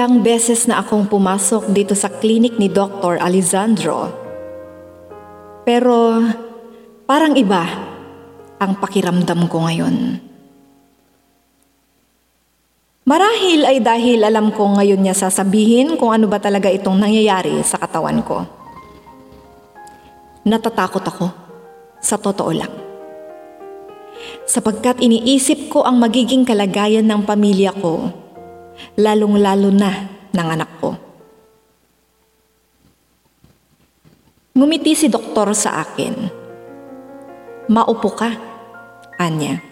Ilang beses na akong pumasok dito sa klinik ni Dr. Alessandro. Pero parang iba ang pakiramdam ko ngayon. Marahil ay dahil alam ko ngayon niya sasabihin kung ano ba talaga itong nangyayari sa katawan ko. Natatakot ako, sa totoo lang. Sapagkat iniisip ko ang magiging kalagayan ng pamilya ko, lalong-lalo na ng anak ko. Ngumiti si doktor sa akin. Maupo ka, Anya.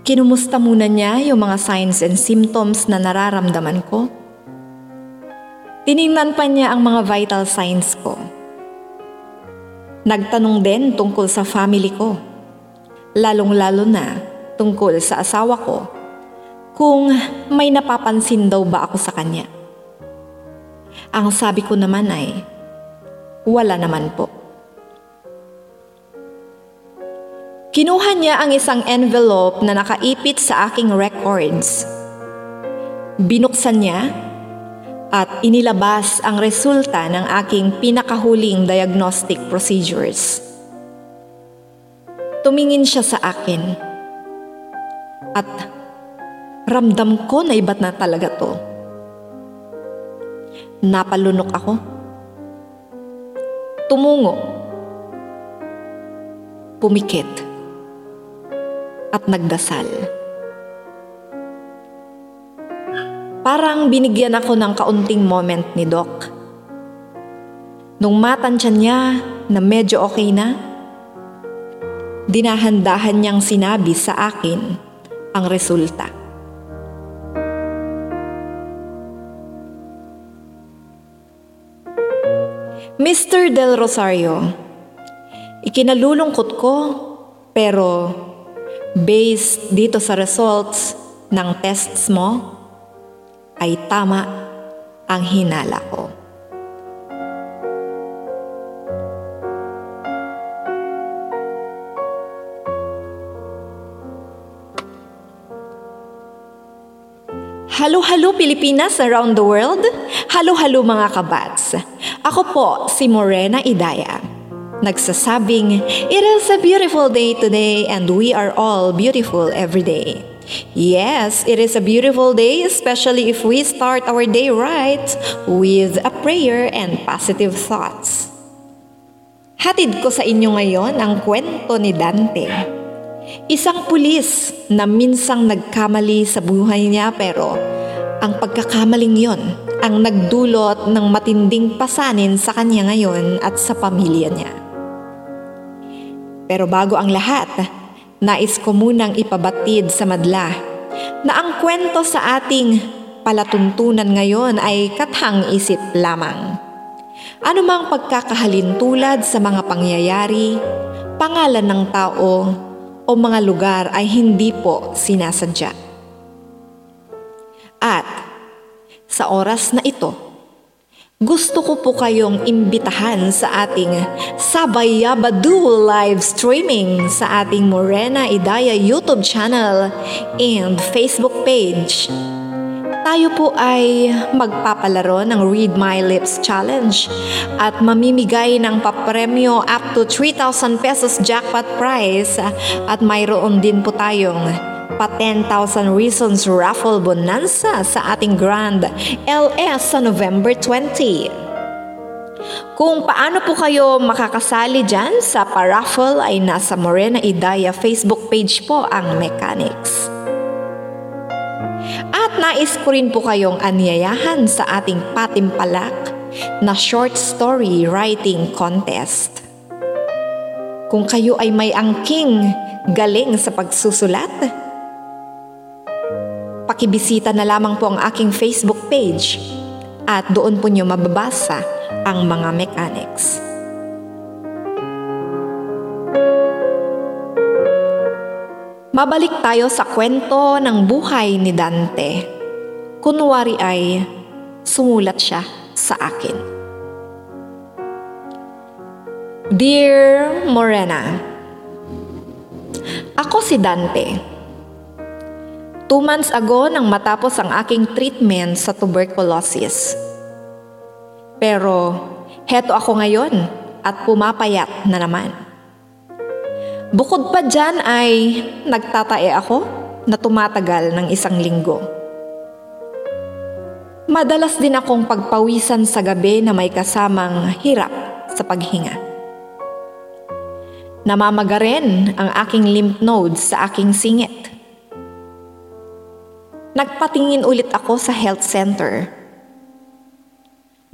Kinumusta muna niya yung mga signs and symptoms na nararamdaman ko. Tiningnan pa niya ang mga vital signs ko. Nagtanong din tungkol sa family ko, lalong-lalo na tungkol sa asawa ko, kung may napapansin daw ba ako sa kanya. Ang sabi ko naman ay, wala naman po. Kinuha niya ang isang envelope na nakaipit sa aking records. Binuksan niya at inilabas ang resulta ng aking pinakahuling diagnostic procedures. Tumingin siya sa akin at ramdam ko na iba't na talaga to. Napalunok ako. Tumungo. Pumikit at nagdasal. Parang binigyan ako ng kaunting moment ni Doc. Nung matansya niya na medyo okay na, dinahandahan niyang sinabi sa akin ang resulta. Mr. Del Rosario, ikinalulungkot ko pero based dito sa results ng tests mo, ay tama ang hinala ko. Halo-halo Pilipinas around the world. Halo-halo mga kabats. Ako po si Morena Idaya nagsasabing, It is a beautiful day today and we are all beautiful every day. Yes, it is a beautiful day, especially if we start our day right with a prayer and positive thoughts. Hatid ko sa inyo ngayon ang kwento ni Dante. Isang pulis na minsang nagkamali sa buhay niya pero ang pagkakamaling yon ang nagdulot ng matinding pasanin sa kanya ngayon at sa pamilya niya. Pero bago ang lahat, nais ko munang ipabatid sa madla na ang kwento sa ating palatuntunan ngayon ay kathang isip lamang. Ano mang pagkakahalintulad sa mga pangyayari, pangalan ng tao, o mga lugar ay hindi po sinasadya. At sa oras na ito, gusto ko po kayong imbitahan sa ating Sabayabadu live streaming sa ating Morena Idaya YouTube channel and Facebook page. Tayo po ay magpapalaro ng Read My Lips Challenge at mamimigay ng papremyo up to 3,000 pesos jackpot prize at mayroon din po tayong pa 10,000 Reasons Raffle Bonanza sa ating Grand LS sa November 20. Kung paano po kayo makakasali dyan sa paraffle ay nasa Morena Idaya Facebook page po ang mechanics. At nais ko rin po kayong anyayahan sa ating patimpalak na short story writing contest. Kung kayo ay may angking galing sa pagsusulat, pakibisita na lamang po ang aking Facebook page at doon po nyo mababasa ang mga mechanics. Mabalik tayo sa kwento ng buhay ni Dante. Kunwari ay sumulat siya sa akin. Dear Morena, Ako si Dante Two months ago nang matapos ang aking treatment sa tuberculosis. Pero heto ako ngayon at pumapayat na naman. Bukod pa dyan ay nagtatae ako na tumatagal ng isang linggo. Madalas din akong pagpawisan sa gabi na may kasamang hirap sa paghinga. Namamaga rin ang aking lymph nodes sa aking singit. Nagpatingin ulit ako sa health center.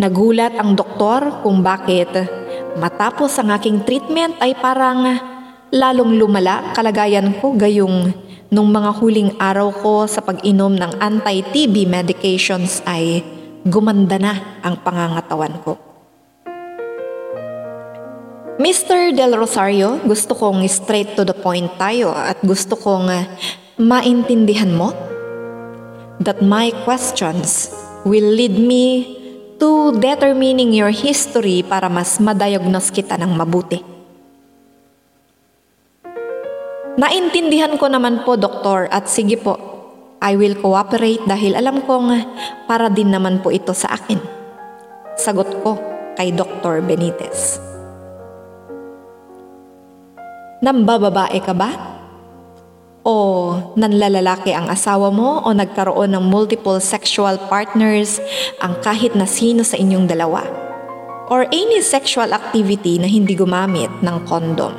Nagulat ang doktor kung bakit matapos ang aking treatment ay parang lalong lumala kalagayan ko gayong nung mga huling araw ko sa pag-inom ng anti-TB medications ay gumanda na ang pangangatawan ko. Mr. Del Rosario, gusto kong straight to the point tayo at gusto kong maintindihan mo that my questions will lead me to determining your history para mas madiagnose kita ng mabuti. Naintindihan ko naman po, Doktor, at sige po, I will cooperate dahil alam kong para din naman po ito sa akin. Sagot ko kay Dr. Benitez. Nambababae ka ba? O nanlalalaki ang asawa mo o nagkaroon ng multiple sexual partners ang kahit na sino sa inyong dalawa? Or any sexual activity na hindi gumamit ng condom?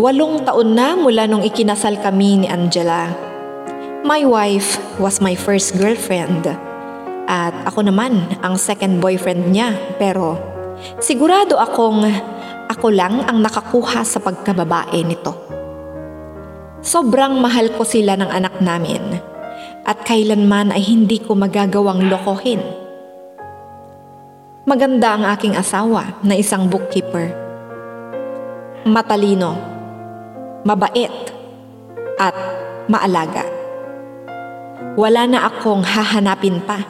Walong taon na mula nung ikinasal kami ni Angela. My wife was my first girlfriend. At ako naman ang second boyfriend niya. Pero sigurado akong ako lang ang nakakuha sa pagkababae nito. Sobrang mahal ko sila ng anak namin. At kailanman ay hindi ko magagawang lokohin. Maganda ang aking asawa na isang bookkeeper. Matalino mabait, at maalaga. Wala na akong hahanapin pa.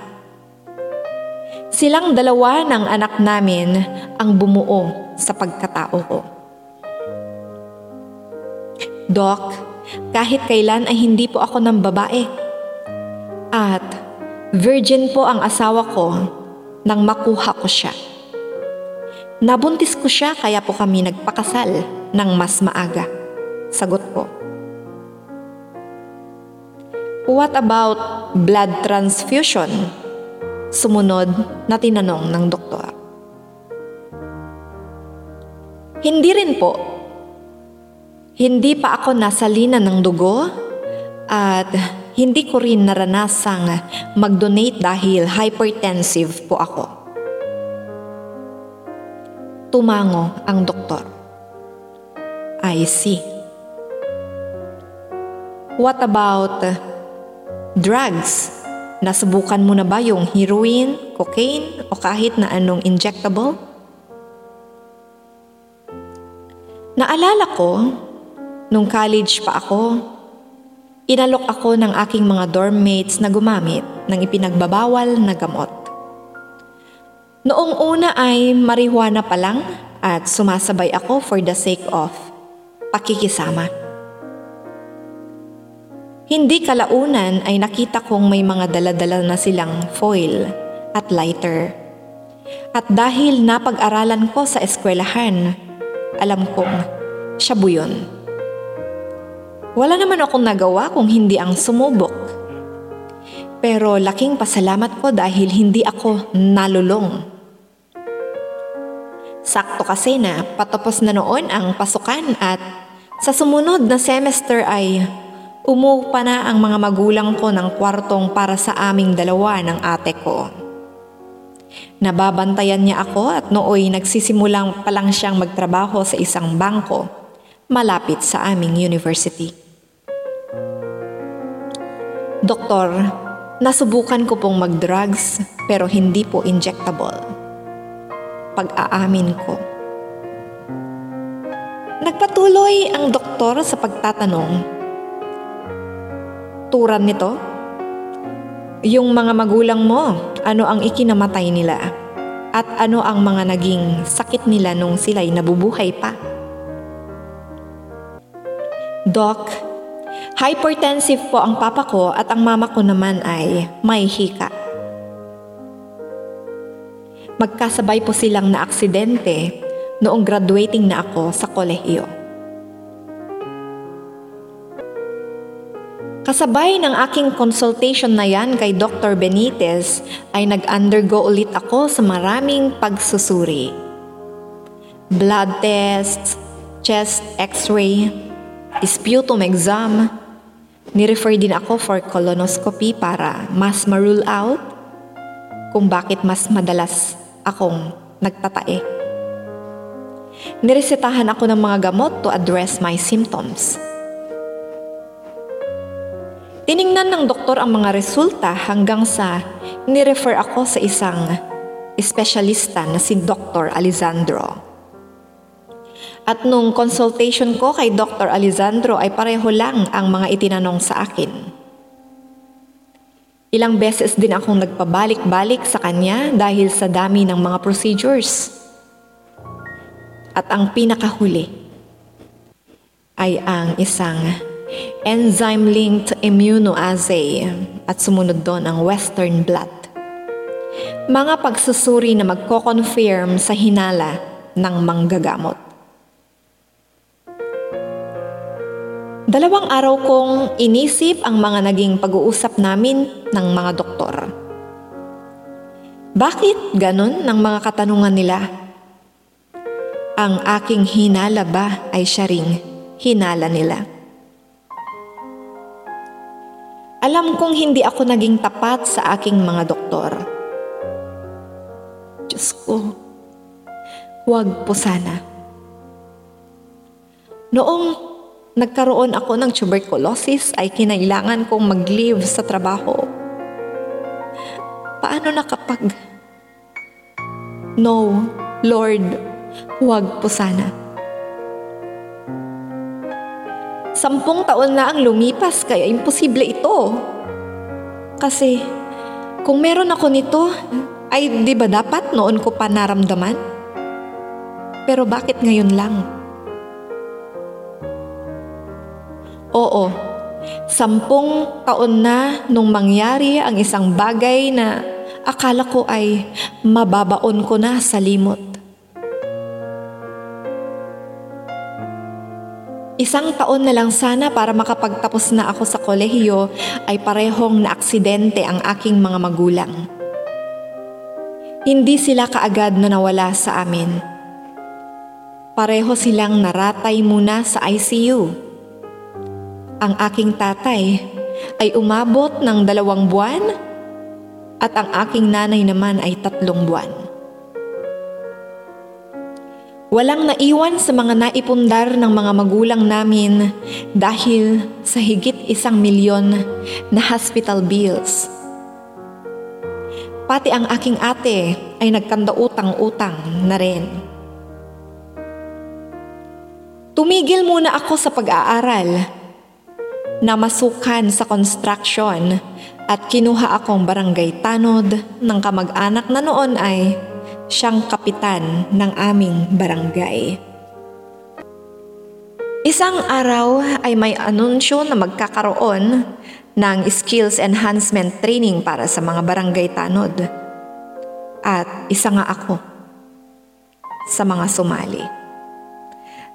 Silang dalawa ng anak namin ang bumuo sa pagkatao ko. Doc, kahit kailan ay hindi po ako ng babae. At virgin po ang asawa ko nang makuha ko siya. Nabuntis ko siya kaya po kami nagpakasal ng mas maaga. Sagot ko. What about blood transfusion? Sumunod na tinanong ng doktor. Hindi rin po. Hindi pa ako nasalina ng dugo at hindi ko rin naranasang mag-donate dahil hypertensive po ako. Tumango ang doktor. I see. What about drugs? Nasubukan mo na ba yung heroin, cocaine, o kahit na anong injectable? Naalala ko, nung college pa ako, inalok ako ng aking mga dorm mates na gumamit ng ipinagbabawal na gamot. Noong una ay marijuana pa lang at sumasabay ako for the sake of pakikisama. Hindi kalaunan ay nakita kong may mga daladala na silang foil at lighter. At dahil napag-aralan ko sa eskwelahan, alam kong siya buyon. Wala naman akong nagawa kung hindi ang sumubok. Pero laking pasalamat ko dahil hindi ako nalulong. Sakto kasi na patapos na noon ang pasukan at sa sumunod na semester ay Umupa na ang mga magulang ko ng kwartong para sa aming dalawa ng ate ko. Nababantayan niya ako at nooy nagsisimulang pa lang siyang magtrabaho sa isang bangko malapit sa aming university. Doktor, nasubukan ko pong mag-drugs pero hindi po injectable. Pag-aamin ko. Nagpatuloy ang doktor sa pagtatanong turan nito? Yung mga magulang mo, ano ang ikinamatay nila? At ano ang mga naging sakit nila nung sila'y nabubuhay pa? Doc, hypertensive po ang papa ko at ang mama ko naman ay may hika. Magkasabay po silang na aksidente noong graduating na ako sa kolehiyo. Kasabay ng aking consultation na yan kay Dr. Benitez ay nag-undergo ulit ako sa maraming pagsusuri. Blood tests, chest x-ray, sputum exam. Nirefer din ako for colonoscopy para mas ma-rule out kung bakit mas madalas akong nagtatae. Niresetahan ako ng mga gamot to address my symptoms. Tiningnan ng doktor ang mga resulta hanggang sa nirefer ako sa isang espesyalista na si Dr. Alessandro. At nung consultation ko kay Dr. Alessandro ay pareho lang ang mga itinanong sa akin. Ilang beses din akong nagpabalik-balik sa kanya dahil sa dami ng mga procedures. At ang pinakahuli ay ang isang enzyme-linked immunoassay at sumunod doon ang western blot. Mga pagsusuri na magko-confirm sa hinala ng manggagamot. Dalawang araw kong inisip ang mga naging pag-uusap namin ng mga doktor. Bakit ganon ng mga katanungan nila? Ang aking hinala ba ay siya ring hinala nila? Alam kong hindi ako naging tapat sa aking mga doktor. Diyos ko, huwag po sana. Noong nagkaroon ako ng tuberculosis ay kinailangan kong mag-leave sa trabaho. Paano na kapag... No, Lord, huwag po sana. Sampung taon na ang lumipas kaya imposible ito. Kasi kung meron ako nito, ay di ba dapat noon ko pa naramdaman? Pero bakit ngayon lang? Oo, sampung taon na nung mangyari ang isang bagay na akala ko ay mababaon ko na sa limot. Isang taon na lang sana para makapagtapos na ako sa kolehiyo ay parehong naaksidente ang aking mga magulang. Hindi sila kaagad na nawala sa amin. Pareho silang naratay muna sa ICU. Ang aking tatay ay umabot ng dalawang buwan at ang aking nanay naman ay tatlong buwan. Walang naiwan sa mga naipundar ng mga magulang namin dahil sa higit isang milyon na hospital bills. Pati ang aking ate ay nagkanda utang-utang na rin. Tumigil muna ako sa pag-aaral na masukan sa construction at kinuha akong barangay tanod ng kamag-anak na noon ay siyang kapitan ng aming barangay. Isang araw ay may anunsyo na magkakaroon ng skills enhancement training para sa mga barangay tanod. At isa nga ako sa mga sumali.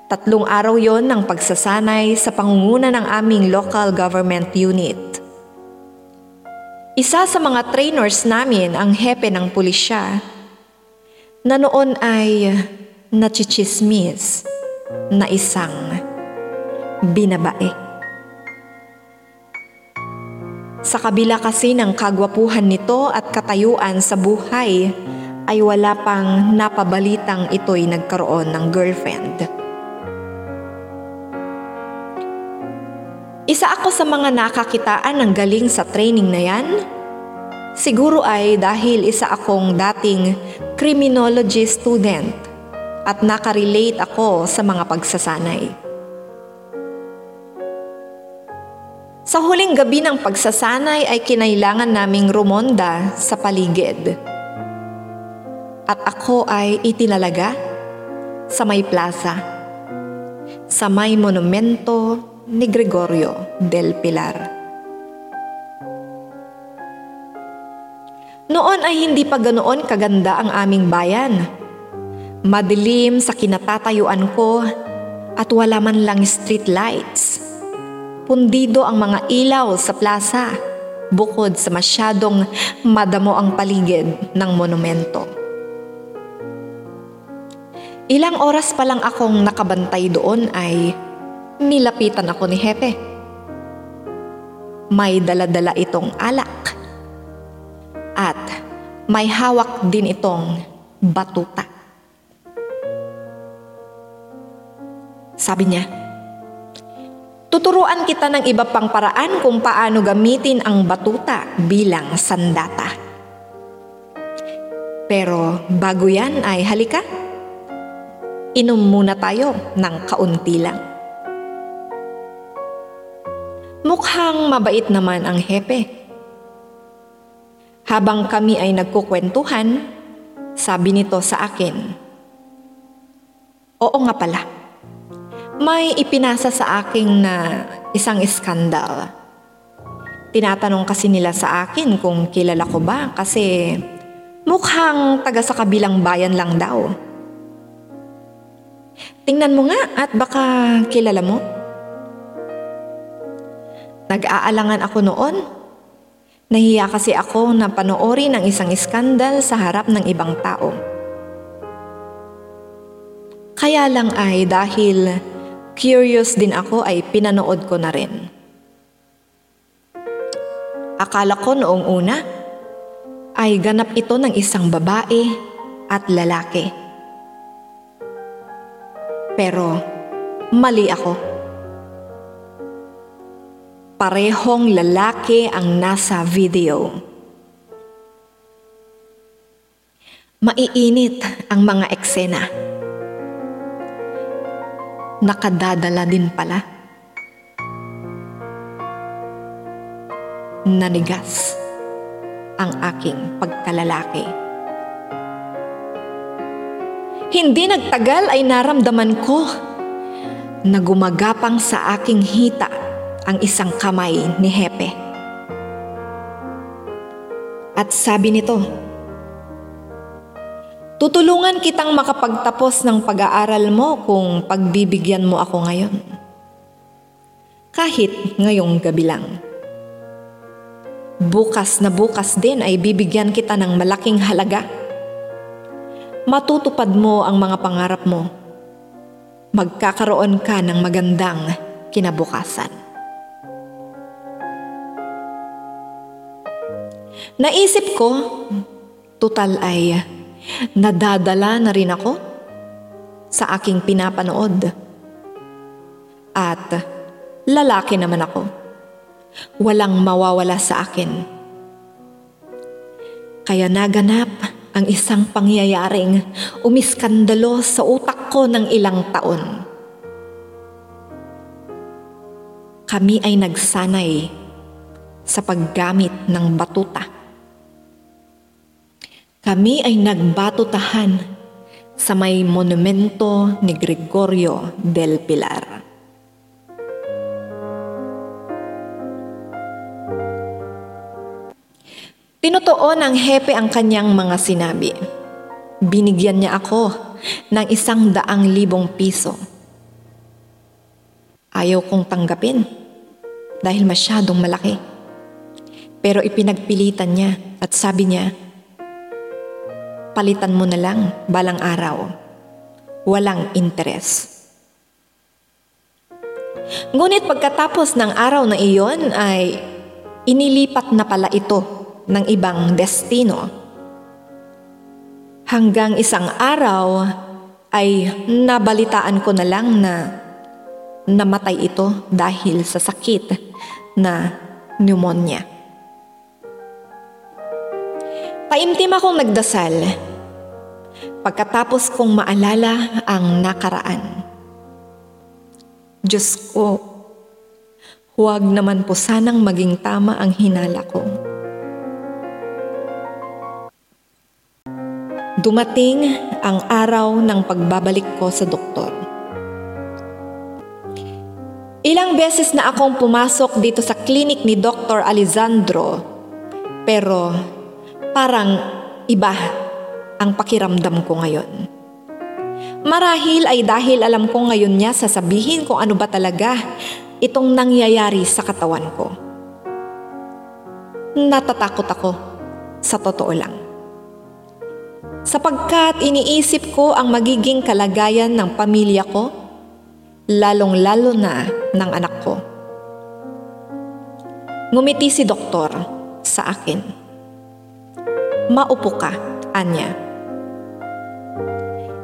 Tatlong araw yon ng pagsasanay sa pangunguna ng aming local government unit. Isa sa mga trainers namin ang hepe ng pulisya na noon ay nachichismis na isang binabae. Sa kabila kasi ng kagwapuhan nito at katayuan sa buhay, ay wala pang napabalitang ito'y nagkaroon ng girlfriend. Isa ako sa mga nakakitaan ng galing sa training na yan Siguro ay dahil isa akong dating criminology student at nakarelate ako sa mga pagsasanay. Sa huling gabi ng pagsasanay ay kinailangan naming rumonda sa paligid. At ako ay itinalaga sa may plaza, sa may monumento ni Gregorio del Pilar. Noon ay hindi pa ganoon kaganda ang aming bayan. Madilim sa kinatatayuan ko at wala man lang street lights. Pundido ang mga ilaw sa plaza bukod sa masyadong madamo ang paligid ng monumento. Ilang oras pa lang akong nakabantay doon ay nilapitan ako ni Hepe. May daladala itong alak at may hawak din itong batuta. Sabi niya, Tuturuan kita ng iba pang paraan kung paano gamitin ang batuta bilang sandata. Pero bago yan ay halika, inom muna tayo ng kaunti lang. Mukhang mabait naman ang hepe. Habang kami ay nagkukwentuhan, sabi nito sa akin, Oo nga pala may ipinasa sa akin na isang iskandal. Tinatanong kasi nila sa akin kung kilala ko ba kasi mukhang taga sa kabilang bayan lang daw. Tingnan mo nga at baka kilala mo. Nag-aalangan ako noon. Nahiya kasi ako na panoorin ang isang iskandal sa harap ng ibang tao. Kaya lang ay dahil curious din ako ay pinanood ko na rin. Akala ko noong una ay ganap ito ng isang babae at lalaki. Pero mali ako. Parehong lalaki ang nasa video. Maiinit ang mga eksena nakadadala din pala. Nanigas ang aking pagkalalaki. Hindi nagtagal ay naramdaman ko na gumagapang sa aking hita ang isang kamay ni Hepe. At sabi nito, Tutulungan kitang makapagtapos ng pag-aaral mo kung pagbibigyan mo ako ngayon. Kahit ngayong gabi lang. Bukas na bukas din ay bibigyan kita ng malaking halaga. Matutupad mo ang mga pangarap mo. Magkakaroon ka ng magandang kinabukasan. Naisip ko, tutal ay Nadadala na rin ako sa aking pinapanood. At lalaki naman ako. Walang mawawala sa akin. Kaya naganap ang isang pangyayaring umiskandalo sa utak ko ng ilang taon. Kami ay nagsanay sa paggamit ng batuta kami ay nagbatutahan sa may monumento ni Gregorio del Pilar. Tinutuo ng hepe ang kanyang mga sinabi. Binigyan niya ako ng isang daang libong piso. Ayaw kong tanggapin dahil masyadong malaki. Pero ipinagpilitan niya at sabi niya, palitan mo na lang balang araw. Walang interes. Ngunit pagkatapos ng araw na iyon ay inilipat na pala ito ng ibang destino. Hanggang isang araw ay nabalitaan ko na lang na namatay ito dahil sa sakit na pneumonia. Taimtim akong nagdasal pagkatapos kong maalala ang nakaraan. Diyos ko, huwag naman po sanang maging tama ang hinala ko. Dumating ang araw ng pagbabalik ko sa doktor. Ilang Ilang beses na akong pumasok dito sa clinic ni Dr. Alessandro, pero parang iba ang pakiramdam ko ngayon. Marahil ay dahil alam ko ngayon niya sasabihin kung ano ba talaga itong nangyayari sa katawan ko. Natatakot ako, sa totoo lang. Sapagkat iniisip ko ang magiging kalagayan ng pamilya ko, lalong-lalo na ng anak ko. Ngumiti si doktor sa akin. Maupo ka, Anya.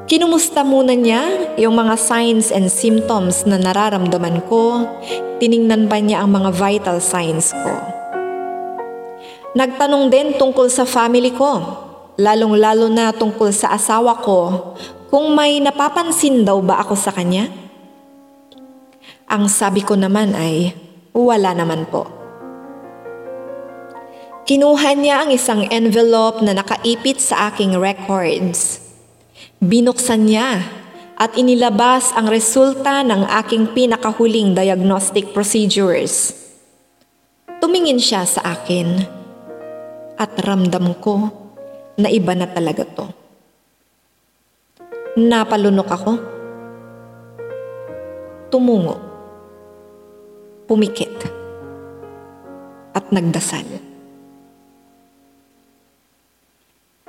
Kinumusta muna niya yung mga signs and symptoms na nararamdaman ko. Tiningnan pa niya ang mga vital signs ko. Nagtanong din tungkol sa family ko, lalong-lalo na tungkol sa asawa ko, kung may napapansin daw ba ako sa kanya. Ang sabi ko naman ay, wala naman po. Kinuha niya ang isang envelope na nakaipit sa aking records. Binuksan niya at inilabas ang resulta ng aking pinakahuling diagnostic procedures. Tumingin siya sa akin at ramdam ko na iba na talaga to. Napalunok ako. Tumungo. Pumikit. At nagdasal.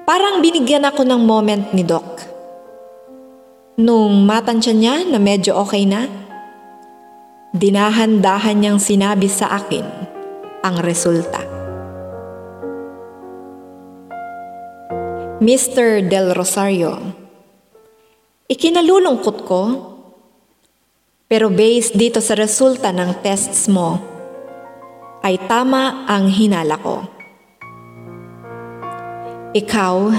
Parang binigyan ako ng moment ni Doc. Nung matansya niya na medyo okay na, dinahan-dahan niyang sinabi sa akin ang resulta. Mr. Del Rosario, ikinalulungkot ko, pero based dito sa resulta ng tests mo, ay tama ang hinala ko ikaw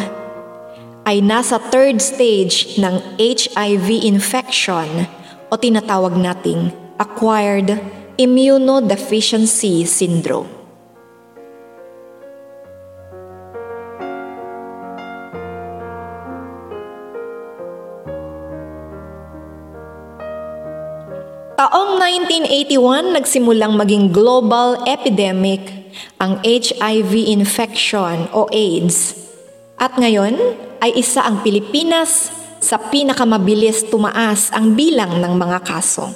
ay nasa third stage ng HIV infection o tinatawag nating acquired immunodeficiency syndrome. Taong 1981 nagsimulang maging global epidemic ang HIV infection o AIDS at ngayon ay isa ang Pilipinas sa pinakamabilis tumaas ang bilang ng mga kaso.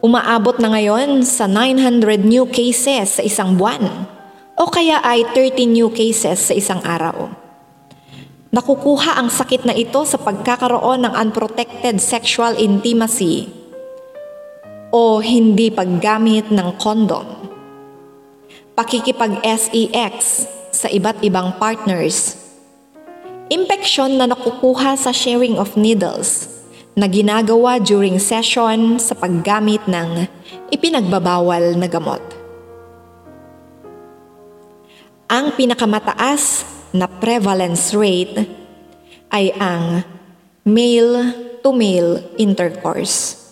Umaabot na ngayon sa 900 new cases sa isang buwan o kaya ay 30 new cases sa isang araw. Nakukuha ang sakit na ito sa pagkakaroon ng unprotected sexual intimacy o hindi paggamit ng kondom. Pakikipag-SEX sa iba't ibang partners. Impeksyon na nakukuha sa sharing of needles na ginagawa during session sa paggamit ng ipinagbabawal na gamot. Ang pinakamataas na prevalence rate ay ang male-to-male intercourse.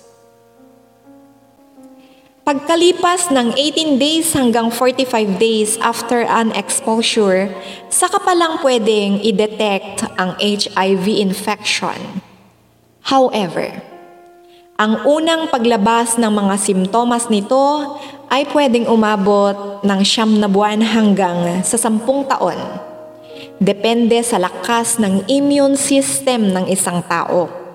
Pagkalipas ng 18 days hanggang 45 days after an exposure, saka pa lang pwedeng i-detect ang HIV infection. However, ang unang paglabas ng mga simptomas nito ay pwedeng umabot ng siyam na buwan hanggang sa sampung taon. Depende sa lakas ng immune system ng isang tao.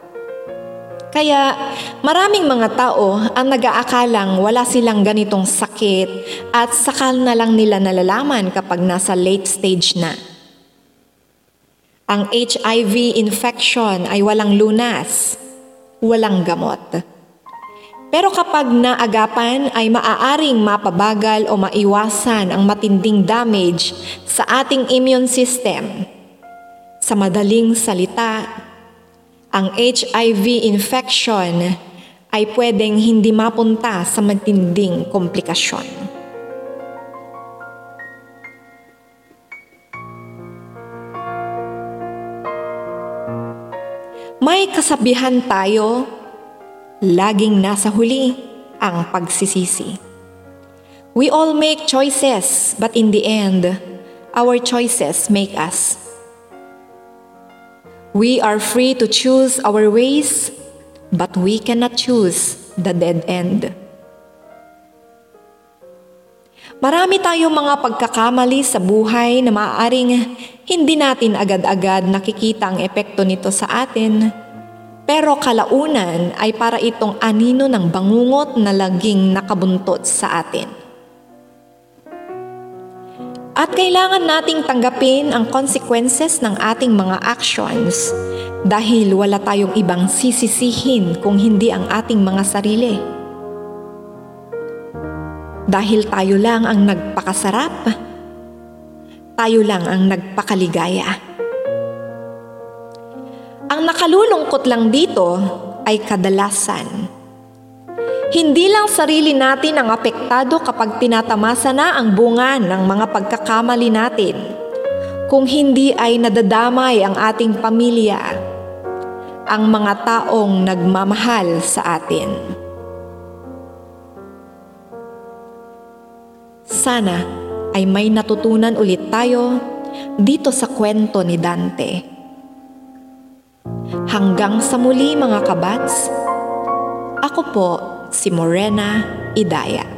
Kaya maraming mga tao ang nag-aakalang wala silang ganitong sakit at sakal na lang nila nalalaman kapag nasa late stage na. Ang HIV infection ay walang lunas, walang gamot. Pero kapag naagapan ay maaaring mapabagal o maiwasan ang matinding damage sa ating immune system. Sa madaling salita, ang HIV infection ay pwedeng hindi mapunta sa matinding komplikasyon. May kasabihan tayo, laging nasa huli ang pagsisisi. We all make choices, but in the end, our choices make us. We are free to choose our ways, but we cannot choose the dead end. Marami tayong mga pagkakamali sa buhay na maaaring hindi natin agad-agad nakikita ang epekto nito sa atin. Pero kalaunan ay para itong anino ng bangungot na laging nakabuntot sa atin. At kailangan nating tanggapin ang consequences ng ating mga actions dahil wala tayong ibang sisisihin kung hindi ang ating mga sarili dahil tayo lang ang nagpakasarap. Tayo lang ang nagpakaligaya. Ang nakalulungkot lang dito ay kadalasan. Hindi lang sarili natin ang apektado kapag tinatamasa na ang bunga ng mga pagkakamali natin. Kung hindi ay nadadamay ang ating pamilya, ang mga taong nagmamahal sa atin. Sana ay may natutunan ulit tayo dito sa kwento ni Dante. Hanggang sa muli mga kabats, ako po si Morena Idaya.